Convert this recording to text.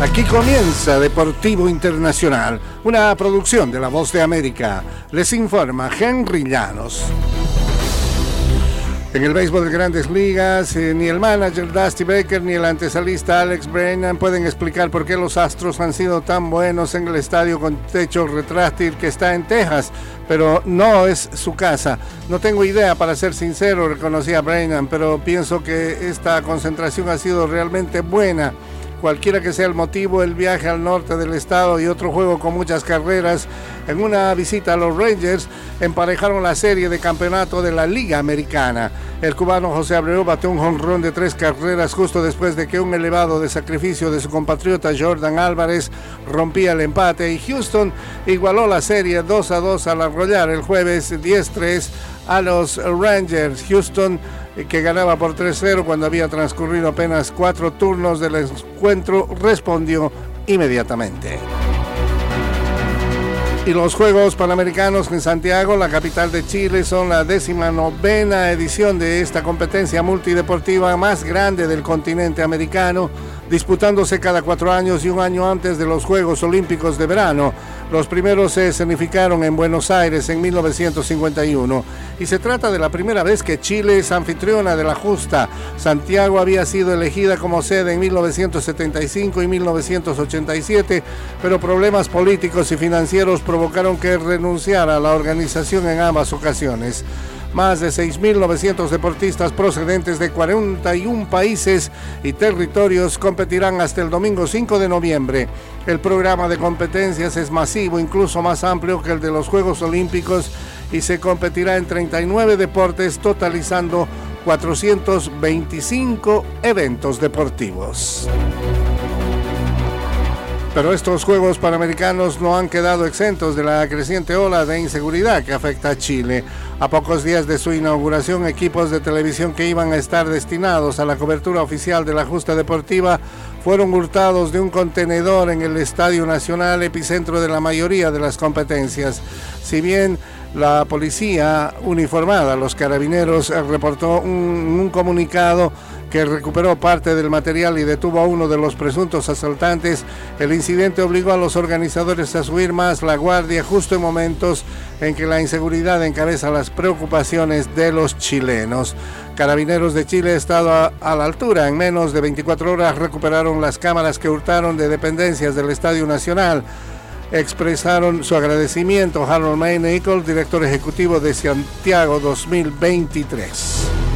Aquí comienza Deportivo Internacional, una producción de La Voz de América. Les informa Henry Llanos. En el béisbol de grandes ligas, eh, ni el manager Dusty Baker ni el antesalista Alex Brennan pueden explicar por qué los Astros han sido tan buenos en el estadio con techo retráctil que está en Texas, pero no es su casa. No tengo idea, para ser sincero, reconocía Brennan, pero pienso que esta concentración ha sido realmente buena cualquiera que sea el motivo, el viaje al norte del estado y otro juego con muchas carreras. En una visita a los Rangers emparejaron la serie de campeonato de la Liga Americana. El cubano José Abreu batió un jonrón de tres carreras justo después de que un elevado de sacrificio de su compatriota Jordan Álvarez rompía el empate y Houston igualó la serie 2 a 2 al arrollar el jueves 10-3 a los Rangers. Houston que ganaba por 3-0 cuando había transcurrido apenas cuatro turnos del encuentro, respondió inmediatamente. Y los Juegos Panamericanos en Santiago, la capital de Chile, son la décima novena edición de esta competencia multideportiva más grande del continente americano disputándose cada cuatro años y un año antes de los Juegos Olímpicos de Verano. Los primeros se escenificaron en Buenos Aires en 1951 y se trata de la primera vez que Chile es anfitriona de la justa. Santiago había sido elegida como sede en 1975 y 1987, pero problemas políticos y financieros provocaron que renunciara a la organización en ambas ocasiones. Más de 6.900 deportistas procedentes de 41 países y territorios competirán hasta el domingo 5 de noviembre. El programa de competencias es masivo, incluso más amplio que el de los Juegos Olímpicos y se competirá en 39 deportes, totalizando 425 eventos deportivos. Pero estos Juegos Panamericanos no han quedado exentos de la creciente ola de inseguridad que afecta a Chile. A pocos días de su inauguración, equipos de televisión que iban a estar destinados a la cobertura oficial de la justa deportiva fueron hurtados de un contenedor en el Estadio Nacional, epicentro de la mayoría de las competencias. Si bien la policía uniformada, los carabineros, reportó un, un comunicado que recuperó parte del material y detuvo a uno de los presuntos asaltantes, el incidente obligó a los organizadores a subir más la guardia justo en momentos en que la inseguridad encabeza las preocupaciones de los chilenos. Carabineros de Chile ha estado a, la altura. En menos de 24 horas recuperaron las cámaras que hurtaron de dependencias del Estadio Nacional expresaron su agradecimiento Harold May Nichols, director ejecutivo de Santiago 2023.